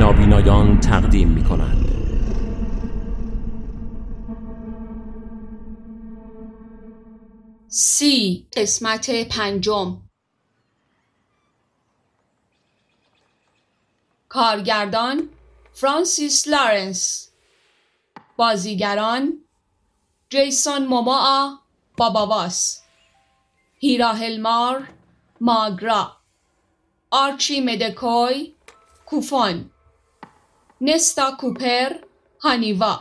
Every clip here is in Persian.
نابینایان تقدیم می کنند سی قسمت پنجم. کارگردان فرانسیس لارنس. بازیگران جیسون موموآ باباواس. هیرا هلمار ماگرا. آرچی مدکوی کوفون. نستا کوپر هانیوا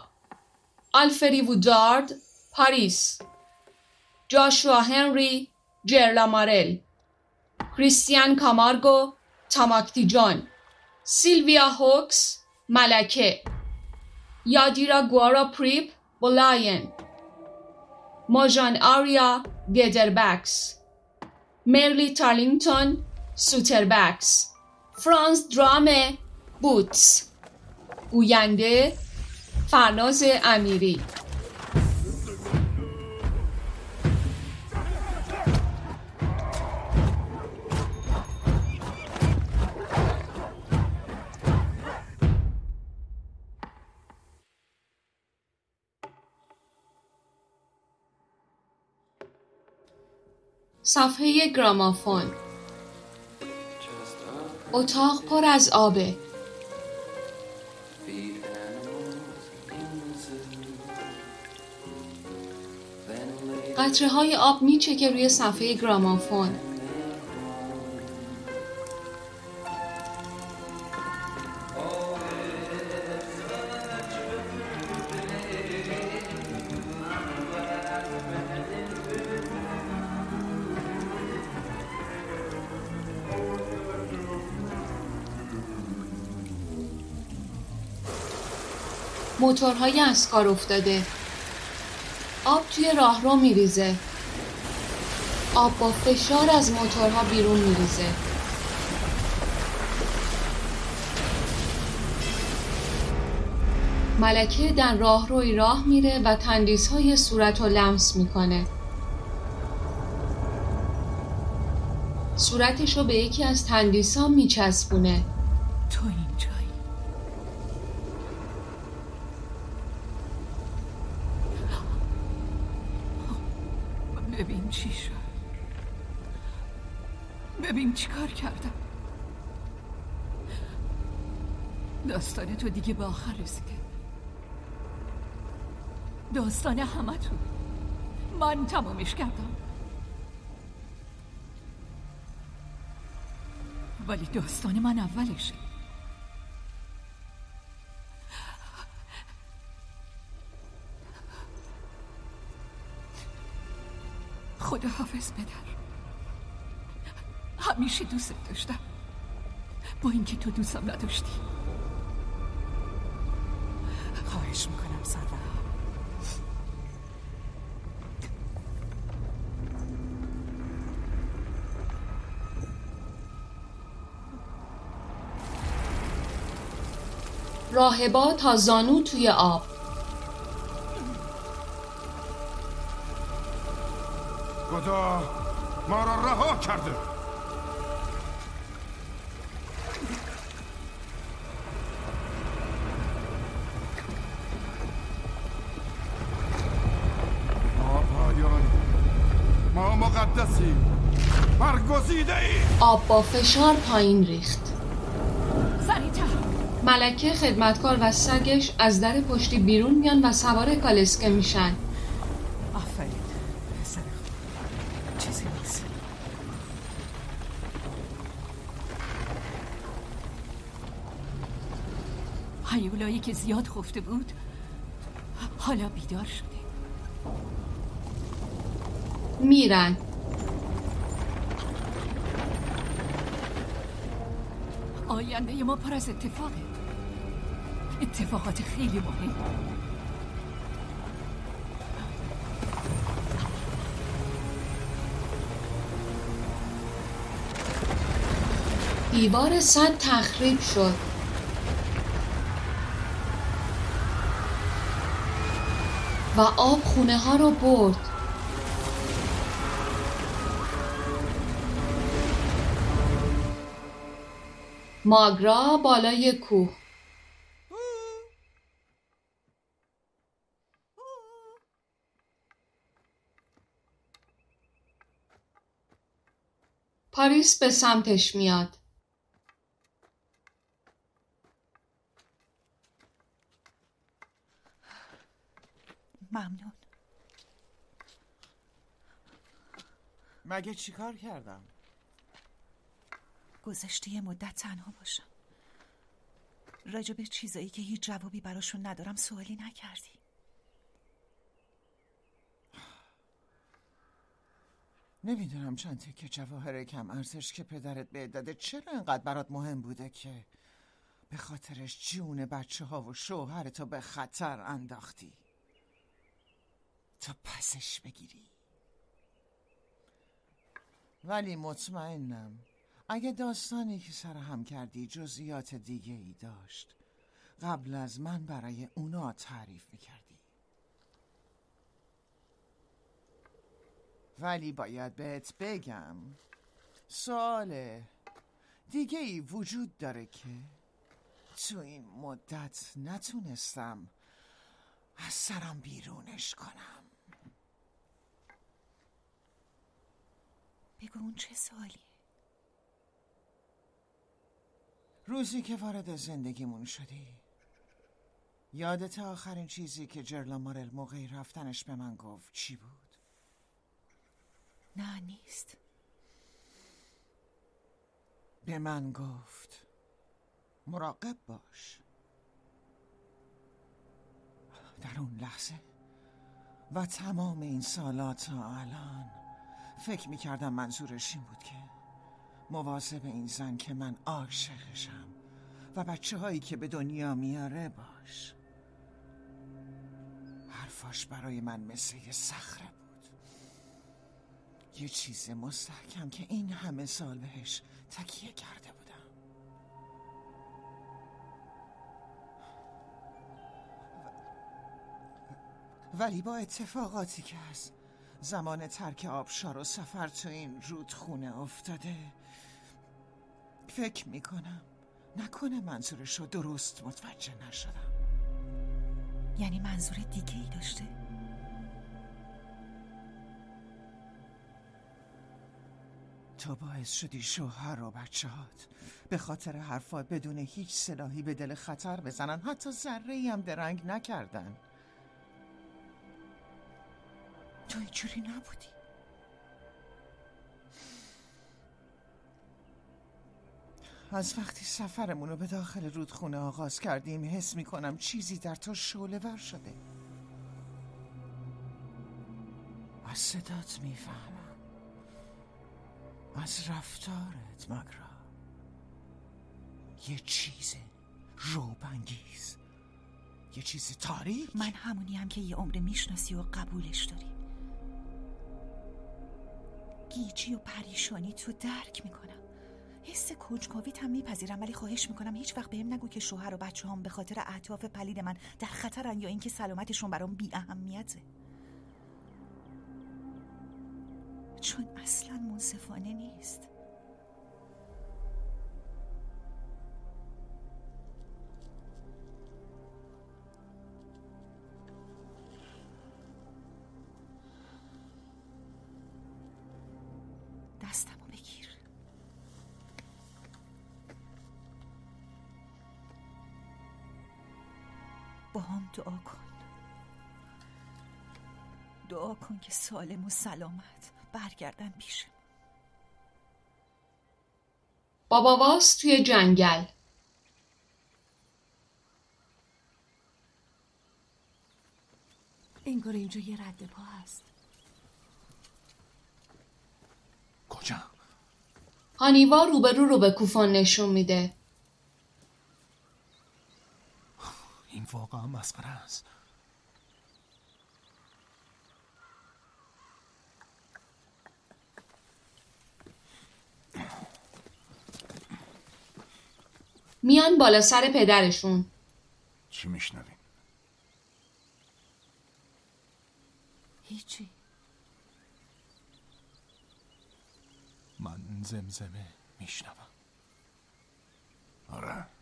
آلفری وودارد پاریس جاشوا هنری جرلامارل کریستیان کامارگو تاماکتی جان سیلویا هوکس ملکه یادیرا گوارا پریپ بولاین موژان آریا گدربکس مرلی تارلینگتون سوتربکس فرانس درامه بوتس گوینده فرناز امیری. صفحه گرامافون. اتاق پر از آبه. قطره های آب میچکه روی صفحه گرامافون. موتورهای از کار افتاده. توی راهرو میریزه. آب با فشار از موتورها بیرون میریزه. ملکه در راهروی راه میره و تندیس صورت رو لمس می‌کنه. صورتش رو به یکی از تندیس ها میچسبونه. تو دیگه به آخر رسیده داستان همه تو من تمامش کردم. ولی داستان من اولشه. خدا حافظ پدر. همیشه دوست داشتم. با اینکه تو دوستم نداشتی. خواهش می‌کنم سرور راهبا تا زانو توی آب. خدا ما را رها کرده. برگزیده ای آب با فشار پایین ریخت. سریعتر. ملکه خدمتکار و سگش از در پشتی بیرون میان و سوار کالسکه میشن. آفرین. پسر خوب چیزی نیست. هیولایی که زیاد خفته بود حالا بیدار شده. میرن. آینده ما پر از اتفاقه اتفاقات خیلی مهم. دیوار سد تخریب شد. و آب خونه ها رو برد. ماگرا بالای کوه. پاریس به سمتش میاد. ممنون. مگه چیکار کردم؟ گذشته یه مدت تنها باشم. راجب چیزایی که هیچ جوابی براشون ندارم سوالی نکردی. نمی‌دونم چند تکه جواهر کم ارزش که پدرت به داده چرا انقدر برات مهم بوده که به خاطرش جون بچه ها و شوهرتو به خطر انداختی؟ تا پسش بگیری. ولی مطمئنم اگه داستانی که سر هم کردی جزئیات دیگه ای داشت. قبل از من برای اونا تعریف می‌کردی. ولی باید بهت بگم سوال دیگه ای وجود داره که تو این مدت نتونستم از سرم بیرونش کنم. بگو اون چه سوالیه؟ روزی که وارد زندگیمون شدی. یادت آخرین چیزی که جرلا مارل موقعی رفتنش به من گفت چی بود؟ نه نیست. به من گفت مراقب باش. در اون لحظه و تمام این سالات تا الان فکر می‌کردم منظورش این بود که مواظب این زن که من عاشقشم و بچه هایی که به دنیا میاره باش. حرفاش برای من مثل یه صخره بود. یه چیز مستحکم که این همه سال بهش تکیه کرده بودم. ولی با اتفاقاتی که از زمان ترک آبشار و سفر تو این رودخونه افتاده فکر می‌کنم. نکنه منظورش رو درست متوجه نشدم. یعنی منظور دیگه ای داشته؟ تو باعث شدی شوهر و بچهات به خاطر حرفات بدون هیچ سلاحی به دل خطر بزنن. حتی ذره هم درنگ نکردن. تو اینجوری نبودی. از وقتی سفرمون رو به داخل رودخونه آغاز کردیم حس می‌کنم چیزی در تو شعله ور شده. از صدات می‌فهمم. از رفتارت مگرا یه چیز روبانگیز یه چیز تاریک. من همونی هم که یه عمر می‌شناسی و قبولش داری. گیجی و پریشانی تو درک می‌کنم. حس کنجکاویت هم میپذیرم ولی خواهش می‌کنم هیچ وقت بهم نگو که شوهر و بچه هم به خاطر اهداف پلید من در خطرن یا اینکه سلامتشون برام بی اهمیته چون اصلا منصفانه نیست. دعا کن. دعا کن که سالم و سلامت برگردن پیش. باباواس توی جنگل. انگار اینجا یه رد پا هست. کجا؟ هانیوا روبرو رو به کوفان نشون میده. این واقعا مسخره است. میان بالا سر پدرشون. چی میشنویم؟ هیچی. من زمزمه میشنوم. آره.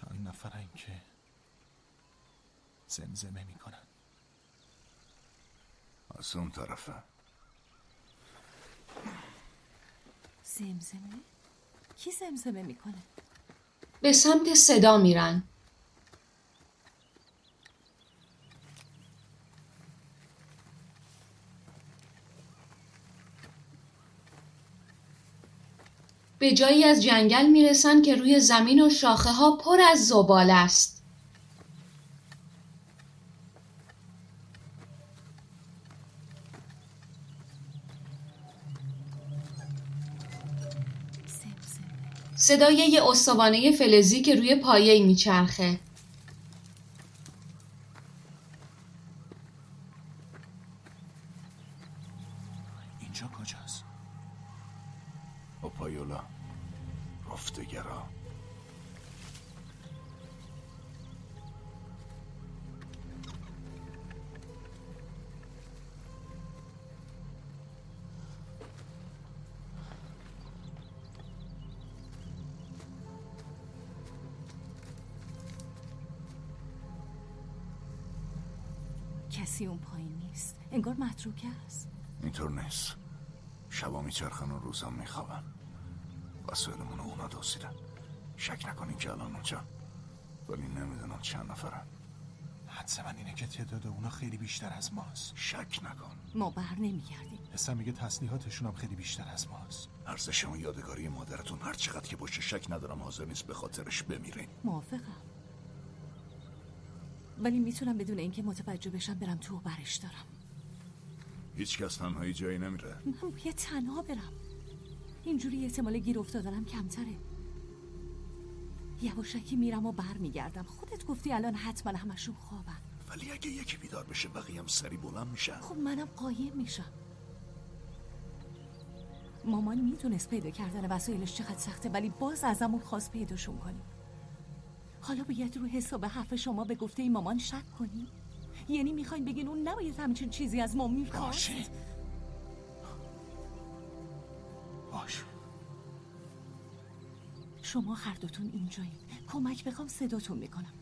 چند نفرن که زمزمه می‌کنن. از اون طرفه. زمزمه؟ کی زمزمه می‌کنه؟ به سمت صدا میرن. به جایی از جنگل می‌رسن که روی زمین و شاخه ها پر از زباله است. صدای یه استوانه فلزی که روی پایه میچرخه. کسی اون پایین نیست. انگار متروکه است. اینطور نیست. شبا میچرخن و روزا میخوابن وسایلمون اونا دزدیدن شک نکنین که الان اونجا. ولی نمی‌دونم چند نفرن. حدس من اینه که تعداد اونا خیلی بیشتر از ماست. شک نکن. ما بر نمیگردیم. حسم میگه تسلیحاتشون هم خیلی بیشتر از ماست. ارزش اون یادگاری مادرتون هر چقدر که باشه شک ندارم حاضر نیست به خاطرش بمیرین. موافقم. ولی می‌تونم بدون اینکه متوجه بشم برم تو و برش دارم. هیچ کس تنهایی جایی نمیره. من باید تنها برم. اینجوری احتمال گیر افتادنم کمتره. یواشکی میرم و بر میگردم خودت گفتی الان حتما همشون خوابن. ولی اگه یکی بیدار بشه بقیه هم سری بلند میشن. خب منم قایم میشم. مامان می‌دونست پیدا کردن وسایلش چقدر سخته ولی باز ازمون خواست پیداشون کنیم. حالا باید رو حساب حرف شما به گفته این مامان شک کنیم یعنی می‌خواین بگین اون نباید همچین چیزی از ما می‌خواست باشه. باشه. شما هر دوتون اینجایین کمک بخوام صداتون می‌کنم.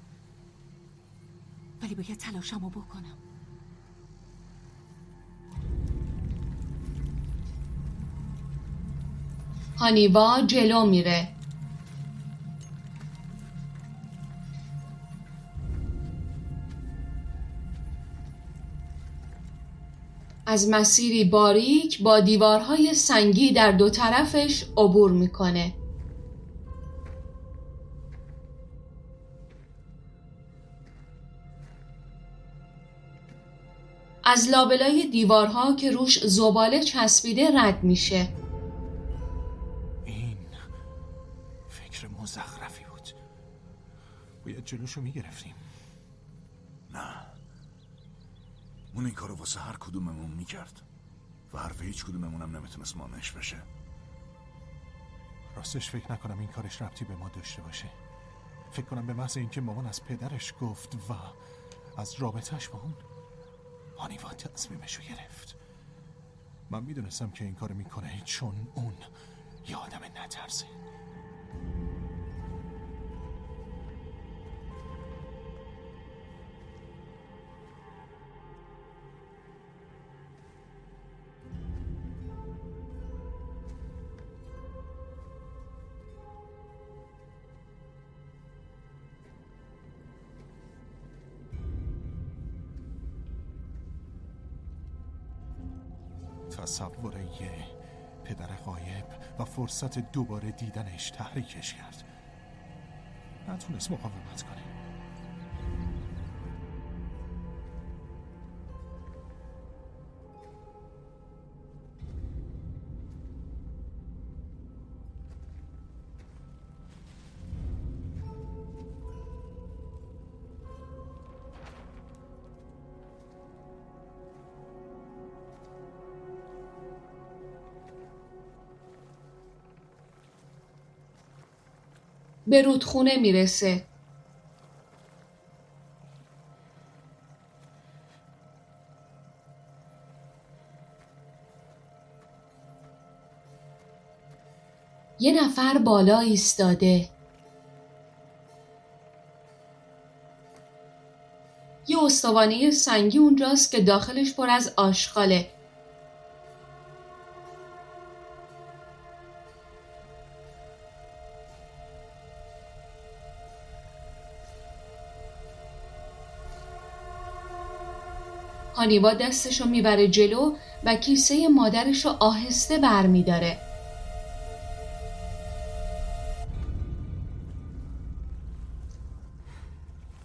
ولی باید تلاشمو بکنم. هانیبا جلو میره. از مسیری باریک با دیوارهای سنگی در دو طرفش عبور می‌کنه. از لابلای دیوارها که روش زباله چسبیده رد میشه. این فکر مزخرفی بود باید جلوشو می‌گرفتیم نه اون این کارو واسه هر کدوممون می‌کرد. و حرف هیچ کدوممون هم نمی‌تونست مانعش بشه. راستش فکر نکنم این کارش ربطی به ما داشته باشه. فکر کنم به محض اینکه مامان از پدرش گفت و از رابطهش با اون هانیوا تصمیمشو گرفت. من می‌دونستم که این کارو می‌کنه چون اون یه آدم نترسه. تصور یه پدر غایب و فرصت دوباره دیدنش تحریکش کرد. نتونست مقاومت کنه. به رودخونه می‌رسه. یه نفر بالا ایستاده. یه استوانه سنگی اونجاست که داخلش پر از آشغاله. هانیوا دستشو می‌بره جلو و کیسه مادرشو آهسته برمیداره.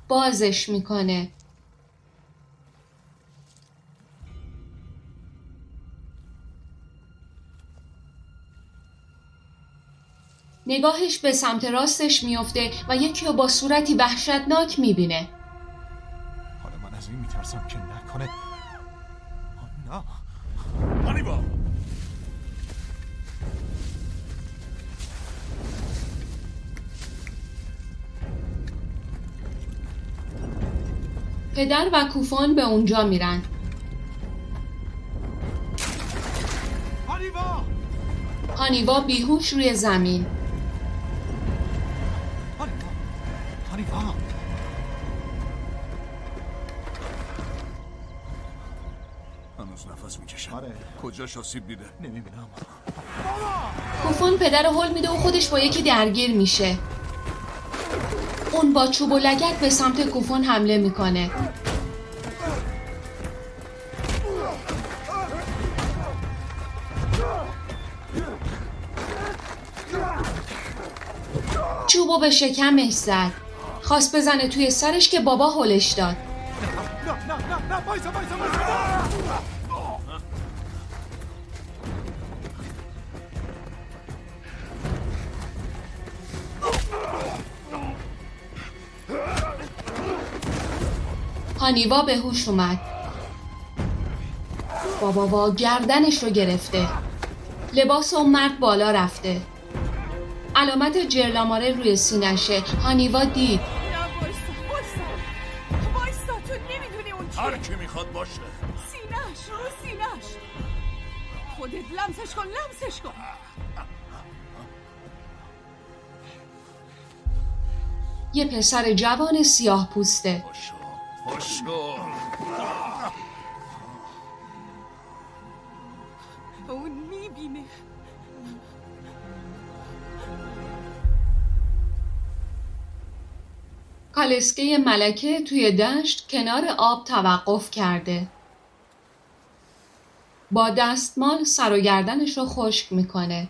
بازش می‌کنه. نگاهش به سمت راستش میفته و یکی رو با صورتی وحشتناک می‌بینه. حالا من از این میترسم که نکنه. پدر و کوفان به اونجا میرن. هانیوا! هانیوا بیهوش روی زمین. هانیوا! هانیوا! کجاش آسیب دیده نمی‌بینم. کوفان پدر رو هل میده و خودش با یکی درگیر میشه. اون با چوب و لگت به سمت کوفان حمله می‌کنه. چوبو به شکمش زد. خواست بزنه توی سرش که بابا هلش داد. هانیوا به هوش اومد. بابا گردنش رو گرفته. لباس اون مرد بالا رفته. علامت جرلاماره روی سینشه. هانیوا دید. هر کی می‌خواد باشه. سینش رو سینش خودت لمسش کن لمسش کن. یه پسر جوان سیاه پوسته. باشو اون می‌بینه کالسکه ملکه توی دشت کنار آب توقف کرده با دستمال سر و گردنش رو خشک می‌کنه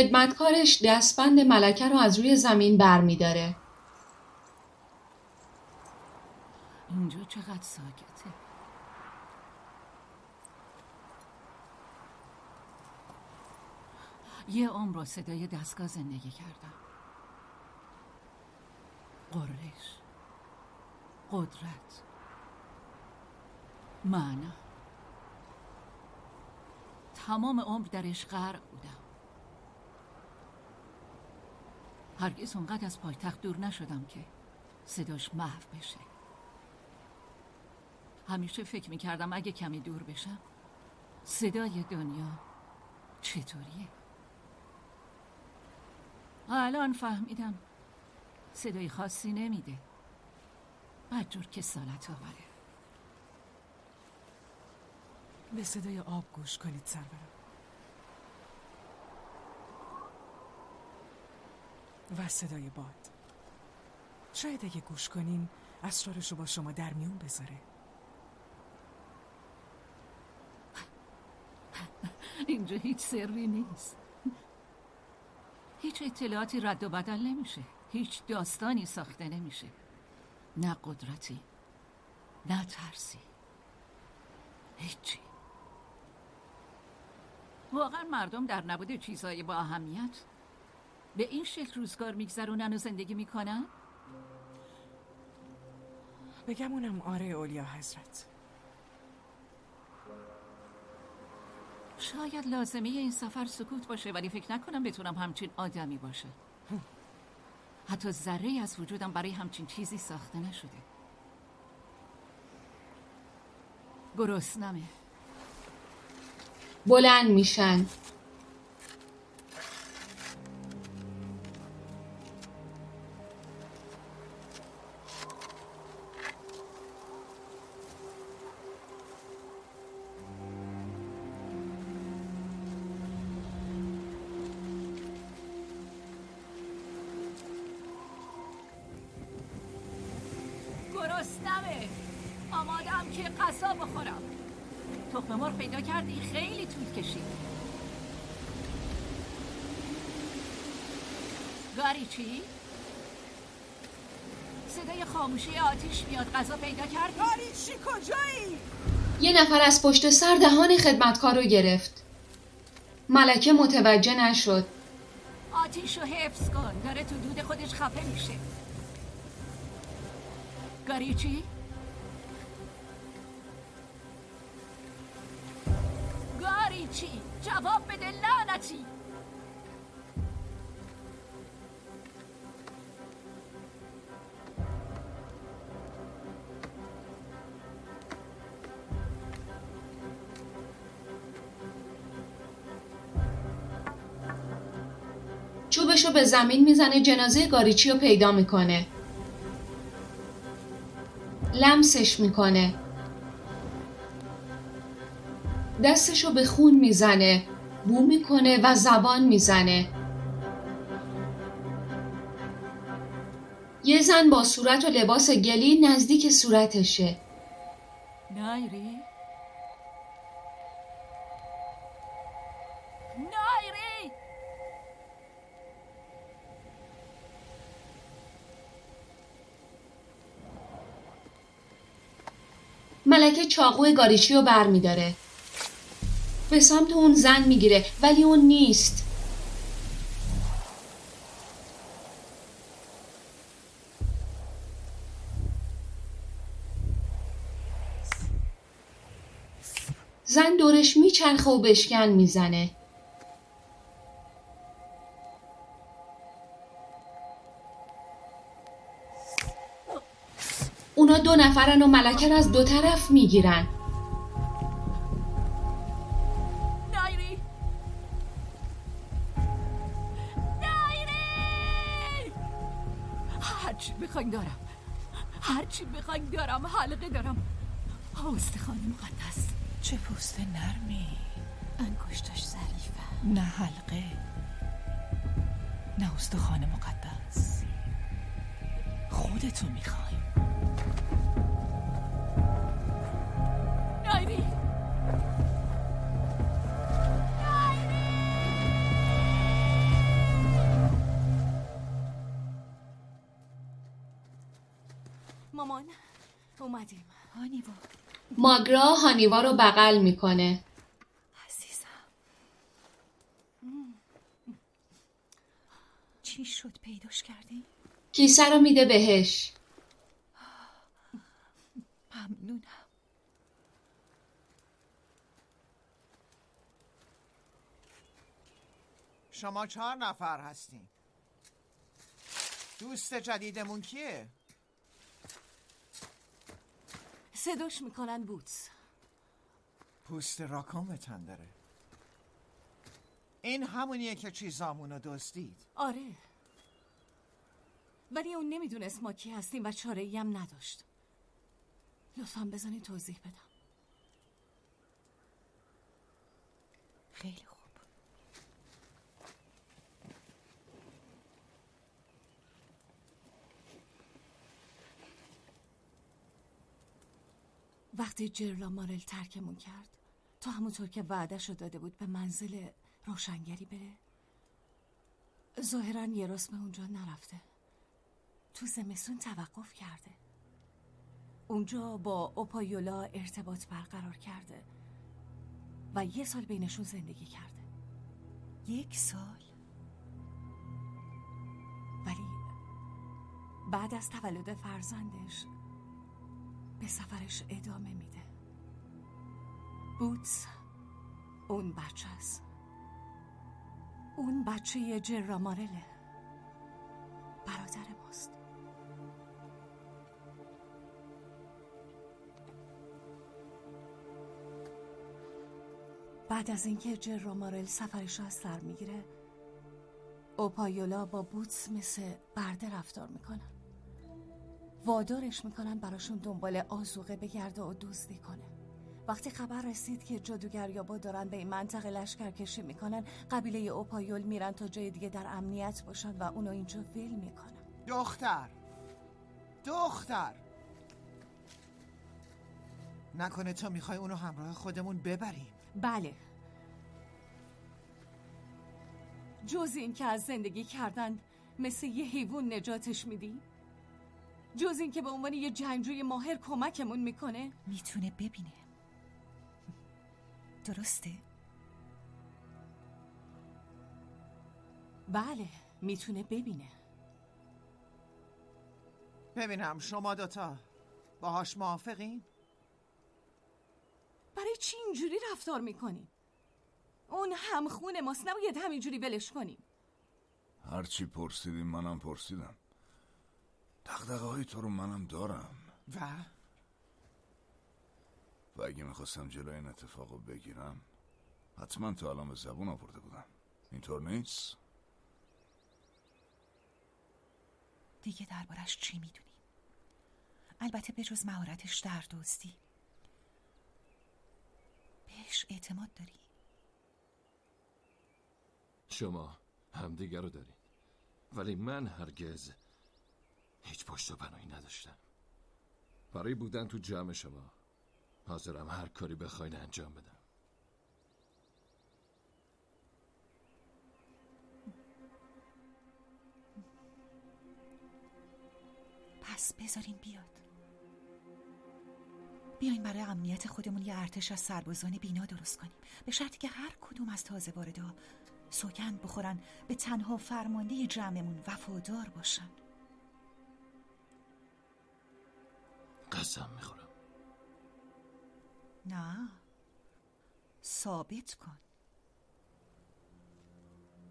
خدمتکارش دستبند ملکه رو از روی زمین برمیداره. اینجا چقدر ساکته. یه عمر با صدای دستگاه زندگی کردم. قررش قدرت معنا. تمام عمر درش غرق بودم. هرگز اونقدر از پایتخت دور نشدم که صداش محو بشه. همیشه فکر می‌کردم اگه کمی دور بشم صدای دنیا چطوریه؟ الان فهمیدم صدای خاصی نمیده. بدجور که سالت آوره. به صدای آب گوش کنید سرورم. و صدای باد. شاید اگه گوش کنین اسرارشو با شما در میون بذاره. اینجا هیچ سری نیست. هیچ اطلاعاتی رد و بدل نمیشه. هیچ داستانی ساخته نمیشه. نه قدرتی نه ترسی. هیچی. واقعا مردم در نبود چیزهای با اهمیت؟ به این شکل روزگار میگذرونن و زندگی می‌کنن؟ بگم اونم آره اولیا حضرت. شاید لازمه این سفر سکوت باشه ولی فکر نکنم بتونم همچین آدمی باشه. حتی ذره از وجودم برای همچین چیزی ساخته نشده. گرسنمه بلند میشن. خاموشی آتیش میاد غذا پیدا؟ گاری چی کجایی؟ یه نفر از پشت سر دهان خدمتکار رو گرفت ملکه متوجه نشد آتیش رو حفظ کن داره تو دود خودش خفه میشه گاری چی؟ گاری چی؟ جواب بده لعنتی چوبشو به زمین می‌زنه جنازه گاریچی رو پیدا می‌کنه لمسش می‌کنه دستشو به خون می‌زنه بو می‌کنه و زبان می‌زنه یه زن با صورت و لباس گلی نزدیک صورتشه؟ نایری! ملکه چاقوی گاریچی رو بر میداره به سمت اون زن می‌گیره ولی اون نیست. زن دورش میچرخه و بشکن می‌زنه. دو نفرن و ملکه از دو طرف می‌گیرن. نایری! نایری! هرچی بخواین دارم. هرچی بخواین دارم. حلقه دارم. استخوان مقدس. چه پوست نرمی. انگشتش ظریفه. نه حلقه. نه استخوان مقدس. خودتو می‌خوای. اومدیم. هانیوا. ماگرا هانیوا رو بغل می‌کنه. عزیزم. چی شد پیداش کردی؟ کیسه رو میده بهش. ممنونم. شما چهار نفر هستین. دوست جدیدمون کیه؟ صداش می‌کنن بوتس. پوست راکان به تن داره. این همونیه که چیزامونو دزدید. آره. ولی اون نمی‌دونست ما کی هستیم و چاره هم نداشت. لطفا بزنی توضیح بدم. خیلی وقتی جرلا مارل ترکمون کرد. تا همونطور که وعدش رو داده بود به منزل روشنگری بره. ظاهرا یه رسم اونجا نرفته. تو زمستون توقف کرده. اونجا با اوپایولا ارتباط برقرار کرده. و یه سال بینشون زندگی کرده. یک سال؟ ولی بعد از تولد فرزندش به سفرش ادامه میده. بوتس اون بچه است. اون بچه جرامارله برادر ماست. بعد از اینکه جرامارل سفرش از سر می‌گیره اوپایولا با بوتس مثل برده رفتار می‌کنن. وادارش می‌کنن براشون دنبال آزوقه بگرده و دزدی کنه. وقتی خبر رسید که جادوگر یابا دارن به این منطقه لشکر کشی می‌کنن قبیله اوپایول میرن تا جای دیگه در امنیت باشن و اونو اینجا ول می‌کنن. دختر! دختر! نکنه تو می‌خوای اونو همراه خودمون ببریم. بله. جز این که از زندگی کردن مثل یه حیوان نجاتش میدی؟ جز این که به عنوان یه جنگجوی ماهر کمکمون می‌کنه؟ می‌تونه ببینه درسته؟ بله می‌تونه ببینه ببینم شما دوتا باهاش موافقین؟ برای چی اینجوری رفتار می‌کنی؟ اون همخون ماست نباید همینجوری ولش کنیم هرچی پرسیدیم منم پرسیدم دقدقه های تو رو منم دارم و؟ و اگه می‌خواستم جلوی این اتفاق رو بگیرم حتما تو الان به زبون آورده بودم اینطور نیست؟ دیگه دربارش چی می‌دونی؟ البته به جز مهارتش در دوستی بهش اعتماد داری؟ شما همدیگر رو دارین ولی من هرگز هیچ پشت و بنایی نداشتم. برای بودن تو جمع شما. حاضرم هر کاری بخواین انجام بدم. پس بذارین بیاد. بیاین برای امنیت خودمون یه ارتش از سربازان بینا درست کنیم. به شرطی که هر کدوم از تازه واردا سوگند بخورن به تنها فرمانده جمعمون وفادار باشن. قسم می‌خورم. نه. ثابت کن.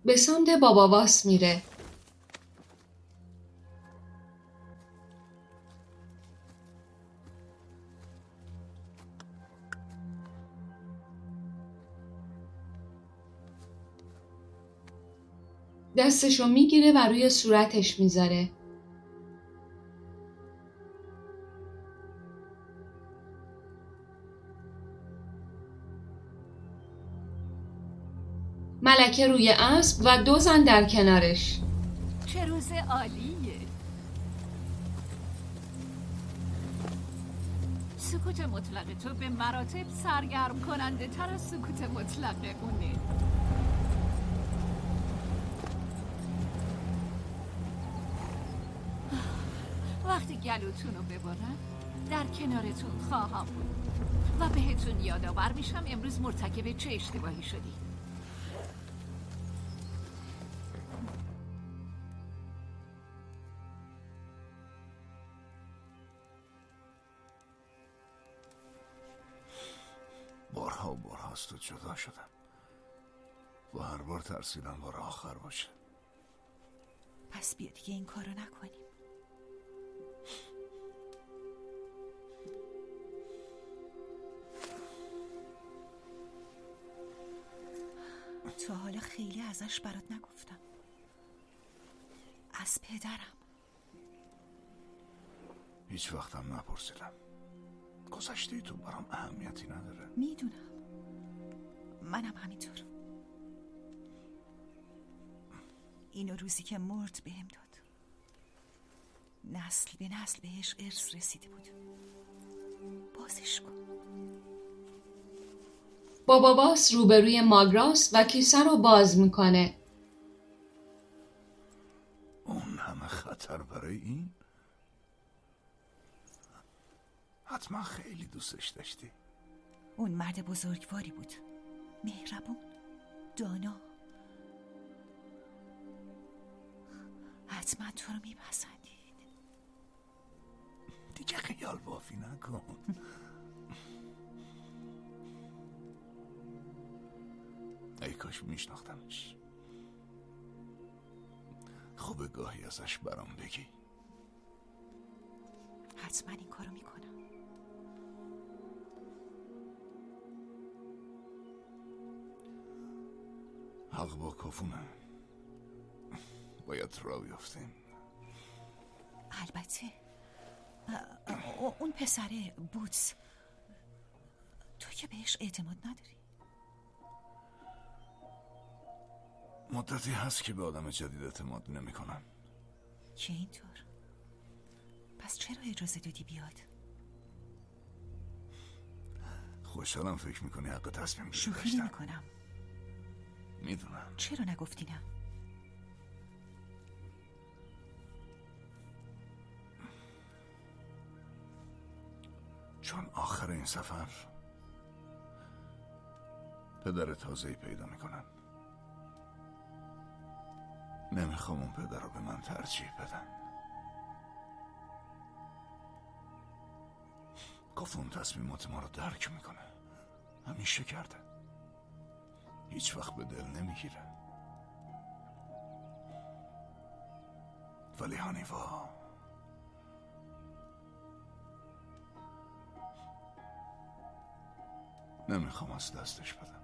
به سمت بابا واس میره. دستشو می‌گیره و روی صورتش می‌ذاره. ملکه روی اسب و دو زن در کنارش. چه روز عالیه. سکوت مطلق تو به مراتب سرگرم کننده تر از سکوت مطلق اونه. وقتی گلوتون رو ببرم در کنارتون خواهم بود. و بهتون یادآور میشم امروز مرتکب چه اشتباهی شدی. ازش برات نگفتم. از پدرم. هیچ وقتم نپرسیدم. گذشته تو برام اهمیتی نداره. می‌دونم. منم همینطور. اینو روزی که مرد بهم داد. نسل به نسل بهش ارث رسیده بود. بازش کن. بابا باس روبروی ماگراس و کیسه رو باز می‌کنه. اون همه خطر برای این؟ حتما خیلی دوستش داشتی. اون مرد بزرگواری بود. مهربون دانا. حتما تو رو میپسندید. دیگه خیال بافی نکن. ای کاش میشناختمش. خوبه گاهی ازش برام بگی. حتما این کارو می‌کنم. حق با کافونه باید را بیافتیم. البته. اون پسره بوتس. تو که بهش اعتماد نداری. مدتی هست که به آدم جدید اعتماد نمی کنم که اینطور؟ پس چرا اجازه دادی بیاد؟ خوشحالم فکر می‌کنی حق تصمیم شوخی نمی‌کنم. می‌دونم. چرا نگفتی نه؟ چون آخر این سفر پدر تازه‌ای پیدا می‌کنن نمی‌خوام اون پدر رو به من ترجیح بدن. گفت اون تصمیمات ما رو درک می‌کنه. همیشه کرده. هیچ وقت به دل نمی‌گیره. ولی هانیوا نمی‌خوام از دستش بدم.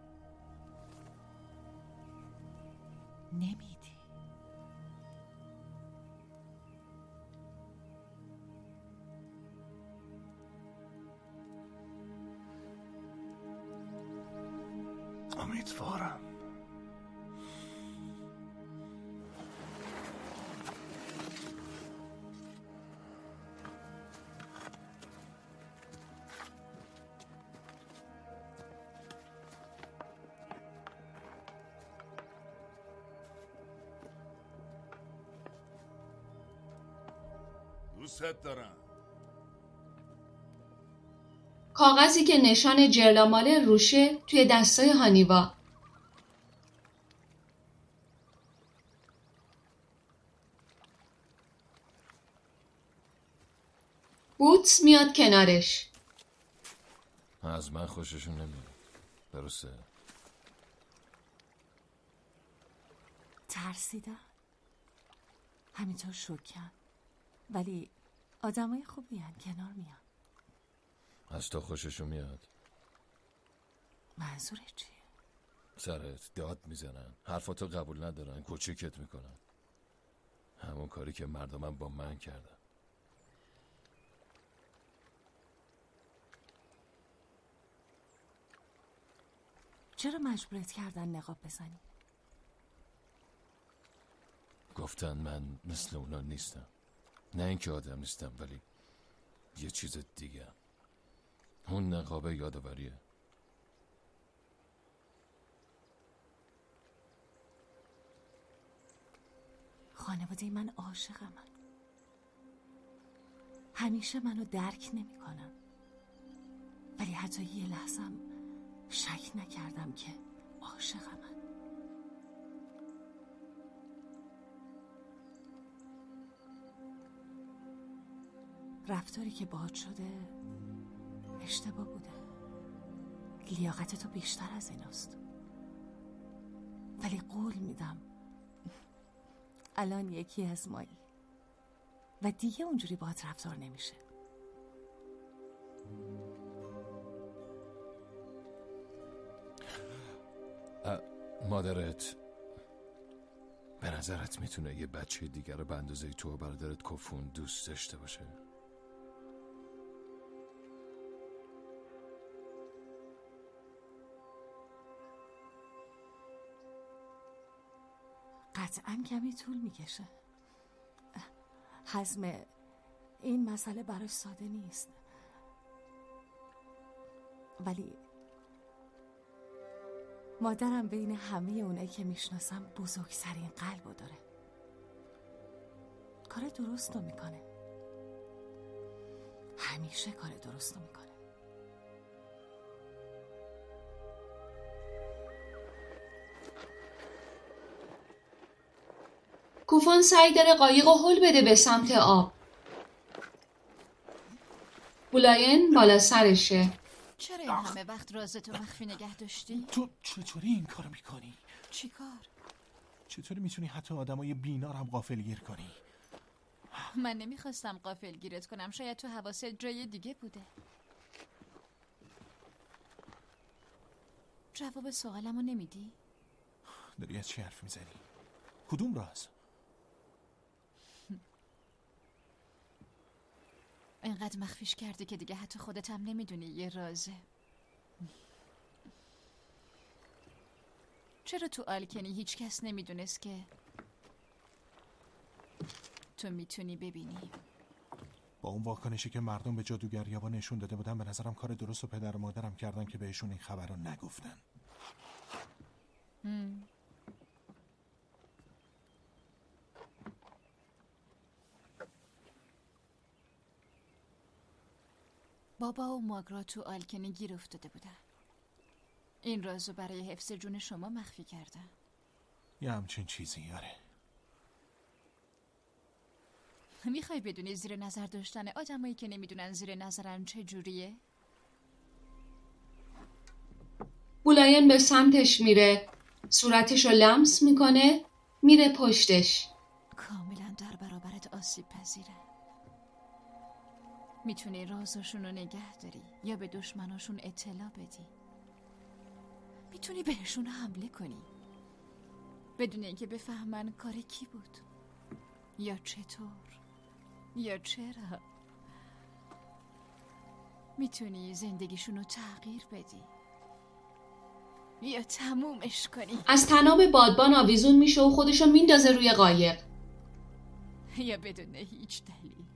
نمیدی. دوستت دارم کاغذی که نشان جرلامال روشه توی دستای هانیوا. بوتس میاد کنارش. از من خوششون نمیاد. درسته؟ ترسیدن همینطور شکن ولی آدمای خوبی هن. کنار میان از تو خوششون میاد منظور چیه؟ سرت داد می‌زنن حرفاتو قبول ندارن کوچیکت می‌کنن همون کاری که مردمم با من کردن چرا مجبورت کردن نقاب بزنی؟ گفتن من مثل اونا نیستم نه اینکه آدم نیستم ولی یه چیز دیگه اون نقابه یادآوریه. خانواده من عاشقمن همیشه منو درک نمی‌کنن. ولی حتی یه لحظم شک نکردم که عاشقمن رفتاری که باهات شده اشتباه بوده. لیاقت تو بیشتر از ایناست. ولی قول میدم. الان یکی از مایی. و دیگه اونجوری باهات رفتار نمیشه. مادرت به نظرت می‌تونه یه بچه دیگر رو به اندازه تو و برادرت کفون دوست داشته باشه؟ قطعا کمی طول می‌کشه. حزم این مسئله براش ساده نیست. ولی مادرم بین همه اونایی که می‌شناسم بزرگترین قلبو داره. کار درست رو می‌کنه. همیشه کار درست رو می‌کنه. کوفان سعی داره قایق و هل بده به سمت آب بولاین بالا سرشه چرا این همه وقت رازتو مخفی نگه داشتی؟ تو چطوری این کارو می‌کنی؟ چیکار؟ چطوری می‌تونی حتی آدمای بینا هم غافلگیر کنی؟ من نمی‌خواستم قافل گیرت کنم شاید تو حواست جای دیگه بوده جواب سوالمو نمیدی؟ داری از چی حرف می‌زنی؟ کدوم راز؟ اینقدر مخفیش کردی که دیگه حتی خودت هم نمی‌دونی یه رازه. چرا تو آلکنی هیچ کس نمی‌دونست که تو می‌تونی ببینی؟ با اون واکنشی که مردم به جادوگریابا نشون داده بودن به نظرم کار درست و پدر و مادرم کردن که بهشون این خبر رو نگفتن بابا و ماگرا تو آلکنی گیر افتاده بودن. این رازو برای حفظ جون شما مخفی کردن. یه همچین چیزی آره. می‌خوای بدونی زیر نظر داشتن آدمایی که نمی‌دونن زیر نظرن چه جوریه؟ بولاین به سمتش میره. صورتش رو لمس می‌کنه میره پشتش. کاملا در برابرت آسیب پذیره. می‌تونی رازشون رو نگه داری یا به دشمناشون اطلاع بدی. می‌تونی بهشون حمله کنی. بدون اینکه بفهمن کار کی بود. یا چطور. یا چرا. می‌تونی زندگیشون رو تغییر بدی. یا تمومش کنی. از تناب بادبان آویزون میشه و خودشو میندازه روی قایق. یا بدون هیچ دلیل.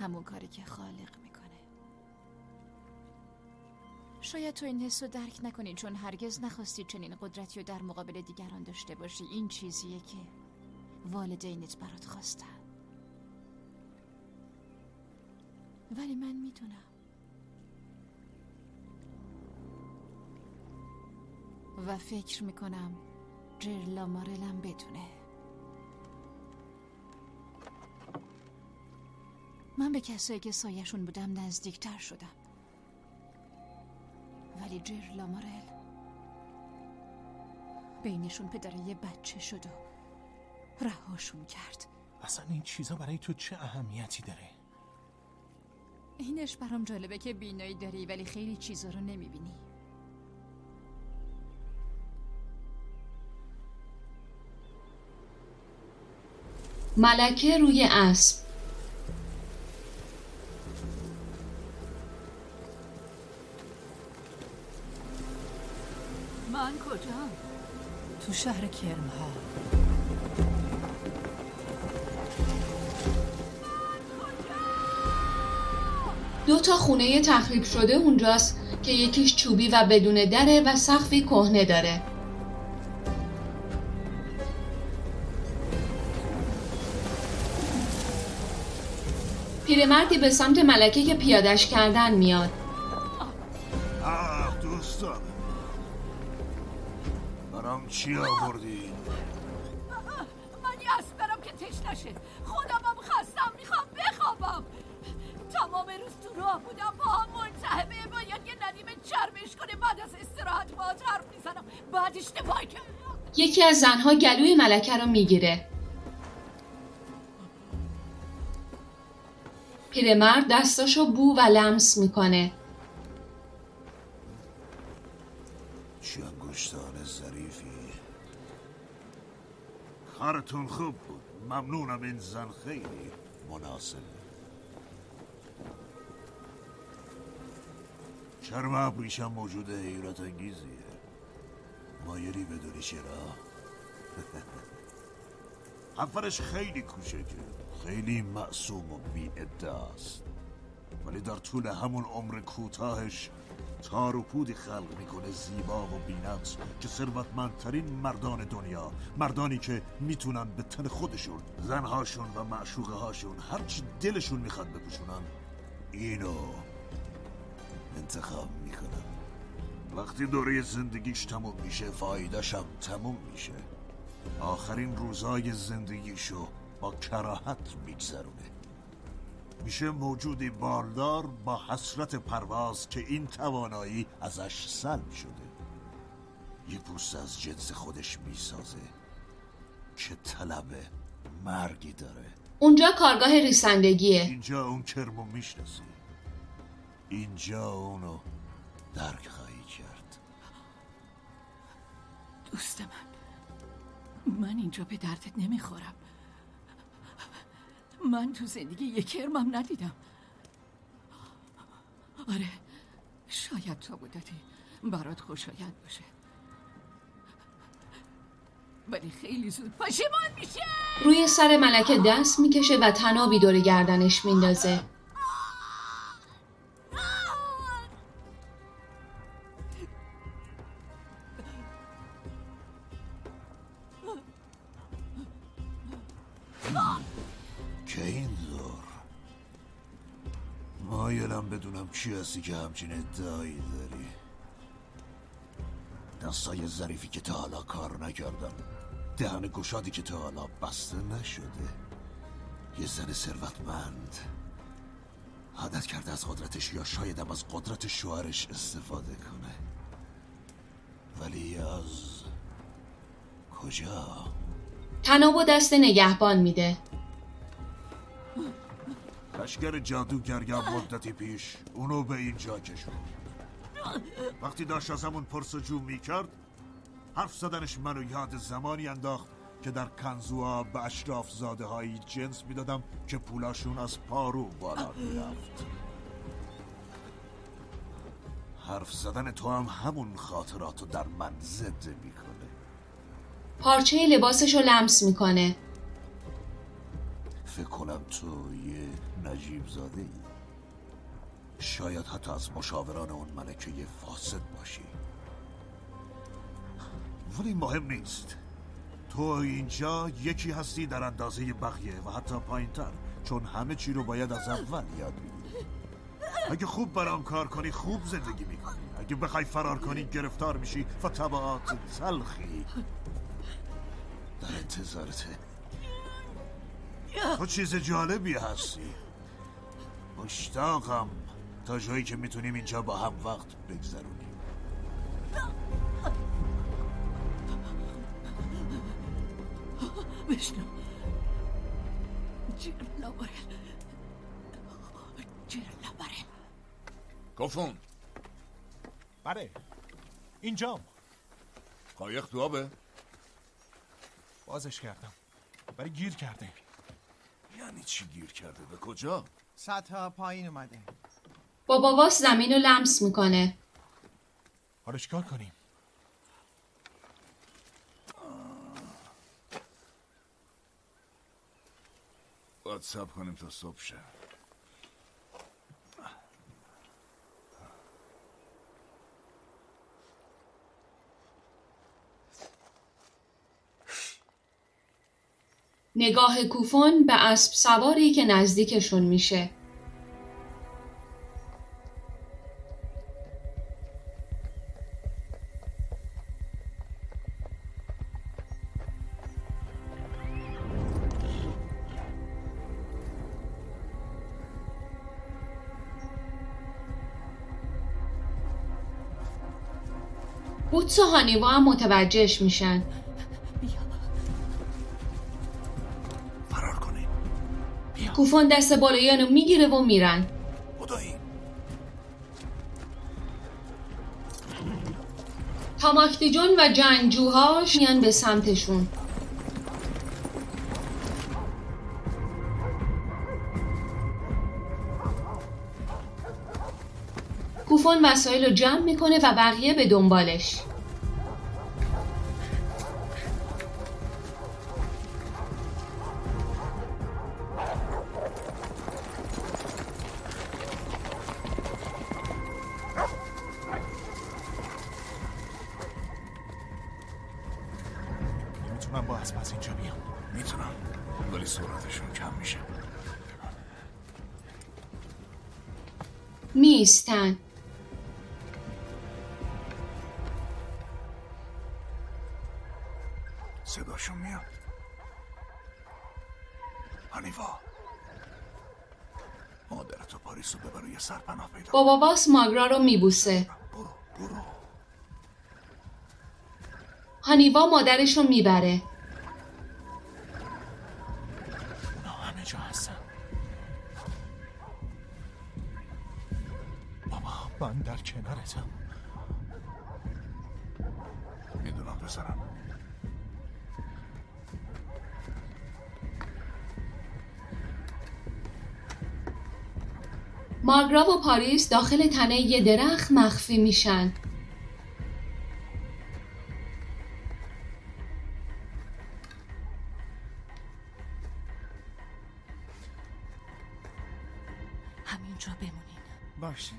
همون کاری که خالق می‌کنه. شاید تو این حس رو درک نکنی چون هرگز نخواستی چنین قدرتی رو در مقابل دیگران داشته باشی. این چیزیه که والدینت برات خواستن. ولی من می‌دونم. و فکر می‌کنم جرلا مارلم بدونه. من به کسایی که سایشون بودم نزدیکتر شدم. ولی جرلا مارل بینشون پدر یه بچه شد و رهاشون کرد. اصلا این چیزا برای تو چه اهمیتی داره؟ اینش برام جالبه که بینایی داری ولی خیلی چیزا رو نمی‌بینی. ملکه روی اسب. من کجا؟ تو شهر کرمها. دو تا خونه تخریب شده اونجاست که یکیش چوبی و بدون دره و سقفی کهنه داره. پیرمردی به سمت ملکه که پیادش کردن میاد. چی آوردی؟ من اسب برم که تشنشه. خودمم خستم می‌خوام بخوابم. تمام روز تو راه بودم با هم ملتهبه باید یه ندیم چرمش کنه بعد از استراحت با حرف می‌زنم. بعد اشتباه کردم یکی از زنها گلوی ملکه رو می‌گیره. پیرمرد دستاشو بو و لمس می‌کنه. کارتون خوب بود. ممنونم این زن خیلی مناسبه چرم ابریشم موجود حیرت انگیزیه؟ مایلی بدونی چرا؟ اولش خیلی کوچکه. خیلی معصوم و بی ولی در طول همون عمر کوتاهش تار و پودی خلق می‌کنه زیبا و بینقص که ثروتمندترین مردان دنیا مردانی که می‌تونن به تن خودشون زنهاشون و معشوقه هاشون هرچی دلشون می‌خواد بپوشونن اینو انتخاب می‌کنن. وقتی دوره زندگیش تموم میشه فایدهش هم تموم میشه. آخرین روزای زندگیشو با کراهت میگذرونه. میشه موجودی بالدار با حسرت پرواز که این توانایی ازش سلب شده. یه پوست از جنس خودش می‌سازه که طلب مرگی داره. اونجا کارگاه ریسندگیه. اینجا اون کرمو می‌شناسی اینجا اونو درک خواهی کرد. دوست من من اینجا به دردت نمی‌خورم. من تو زندگی یک کرمم ندیدم. آره شاید تو بودتی. برات خوشایند باشه. ولی خیلی زود پشیمان میشه. روی سر ملکه دست می‌کشه و تنابی دور گردنش میندازه. مایلم بدونم کی هستی که همچین ادعایی داری. دستای ظریفی که تا حالا کار نکردن دهن گشادی که تا حالا بسته نشده. یه زن ثروتمند. عادت کرده از قدرتش یا شایدم از قدرت شوهرش استفاده کنه. ولی از کجا؟ تناب و دست نگهبان میده. لشگر جادوگر یا مدتی پیش. اونو به اینجا کشوند وقتی داشت ازمون پرسجو می‌کرد حرف زدنش منو یاد زمانی انداخت که در کنزوها به اشراف زاده هایی جنس می‌دادم که پولاشون از پارو بالا می‌رفت. حرف زدن تو هم همون خاطراتو در من زنده می‌کنه. پارچه لباسش رو لمس می‌کنه. فکر کنم تو یه نجیب زاده ای. شاید حتی از مشاوران اون ملکه فاسد باشی. ولی مهم نیست. تو اینجا یکی هستی در اندازه بقیه و حتی پایین تر چون همه چی رو باید از اول یاد بگیری. اگه خوب برام کار کنی خوب زندگی می‌کنی. اگه بخوای فرار کنی گرفتار میشی و طبعات تلخی. در انتظارته. تو چیز جالبی هستی. مشتاقم تا جایی که می‌تونیم اینجا با هم وقت بگذرونیم. بشنو. جیر لباره جیر لباره کفون. بله. اینجام قایق تو آبه. بازش کردم. ولی گیر کرده یعنی چی گیر کرده؟ به کجا؟ سطح پایین اومده. با باباس زمین رو لمس می‌کنه. حالا چیکار کنیم؟ باید سب کنیم تا صبح شه نگاه کوفون به اسب سواری که نزدیکشون میشه. بوتس و هانیوا هم متوجهش میشن. کوفون دست بالایانو می‌گیره و میرن. خدایی. تاماکتیجون و جنگجوهاش میان به سمتشون. کوفون وسایل رو جمع می‌کنه و بقیه به دنبالش. باباس ماگرا رو میبوسه. هانیوا مادرش رو می‌بره. کاناگرا و پاریس داخل تنه یه درخت مخفی میشن. همینجا بمونین. باشه.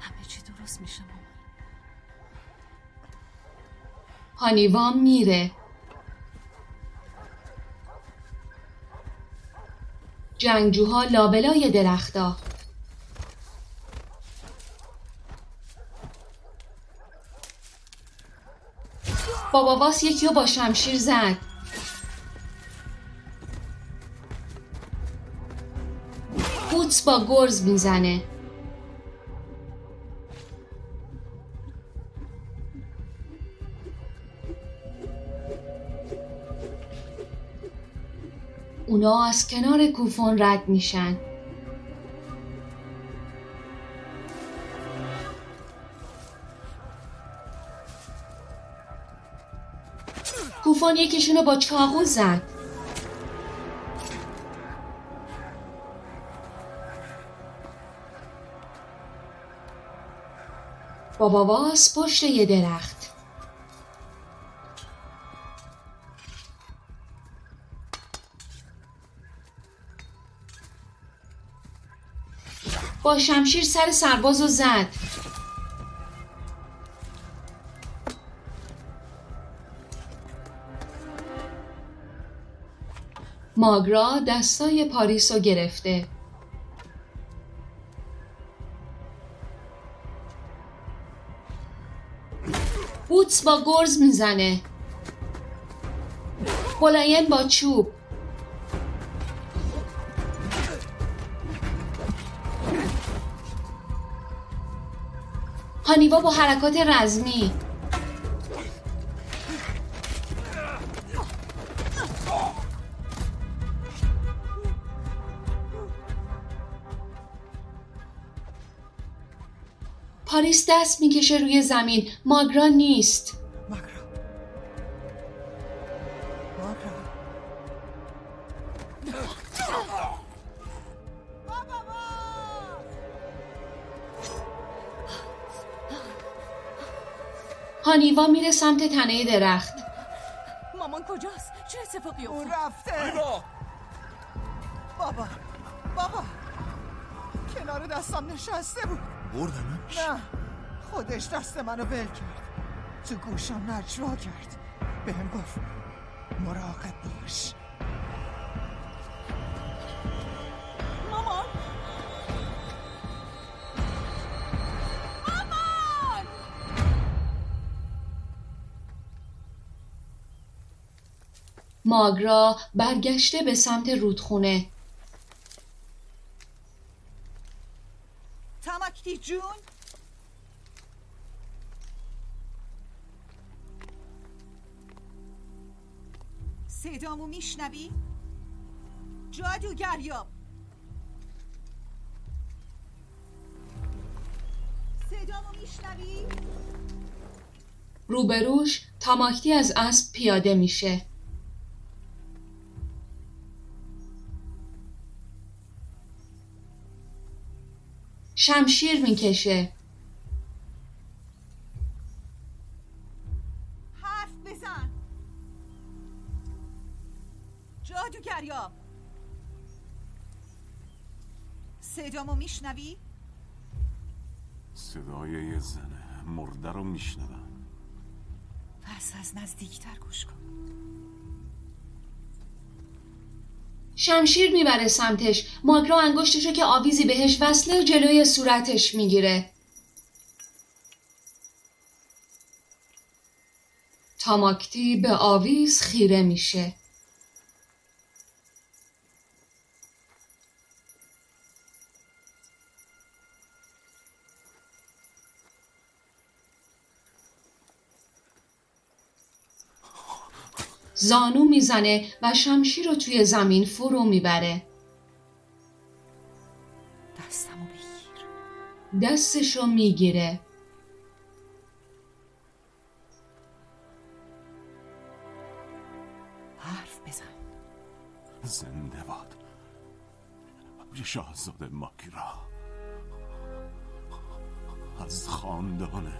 همه چی درست میشه مامان. پانیوا میره. جنگجوها لابلای درختا بابا واس یکی رو با شمشیر زد. بوتس با گرز می‌زنه. اونا از کنار کوفون رد میشن. کوفون یکیشونو با چاقو زد. بابا واس پشت یه درخت. با شمشیر سر سرباز رو زد. ماگرا دستای پاریس رو گرفته. بوتس با گرز می‌زنه. بلاین با چوب. هانیوا با حرکات رزمی. پاریس دست می‌کشه روی زمین. ماگرا نیست. هانیوا میره سمت تنه درخت. مامان کجاست؟ چه اتفاقی اون افتاد رفته. بابا بابا. کنار دستم نشسته بود. بردنش نه خودش دست منو ول کرد. تو گوشم نجوا کرد. بهم گفت مراقب باش. ماگرا برگشته به سمت رودخونه تماکتی جون صدامو میشنوی؟ جادوگریا صدامو میشنوی؟ روبروش تاماکتی از اسب پیاده میشه شمشیر می‌کشه. حرف بزن. جادوگریا صدامو میشنوی؟ صدای یه زنه مرده رو میشنوم. پس از نزدیکتر گوش کن. شمشیر می‌بره سمتش. ماگرا انگشتشو که آویزی بهش وصله جلوی صورتش می‌گیره. تاماکتی به آویز خیره میشه. زانو می‌زنه و شمشیر رو توی زمین فرو می‌بره. دستمو بگیر. دستش رو می‌گیره. حرف بزن. زنده باد. شاهزاده ماکیرا از خاندان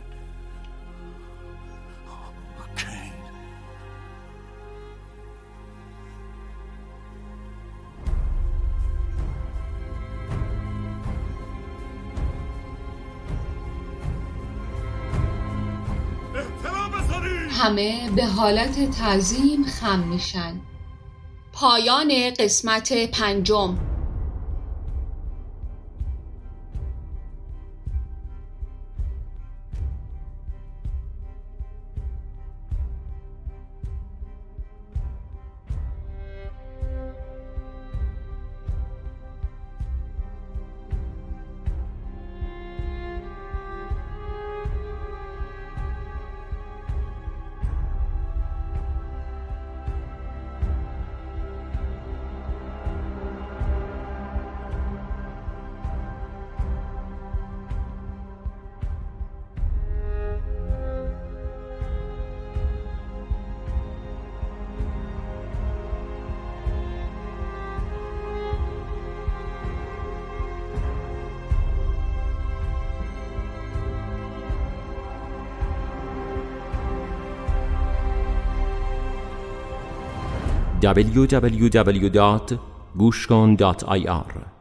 همه به حالت تعظیم خم میشن. پایان قسمت پنجم. www.gushkon.ir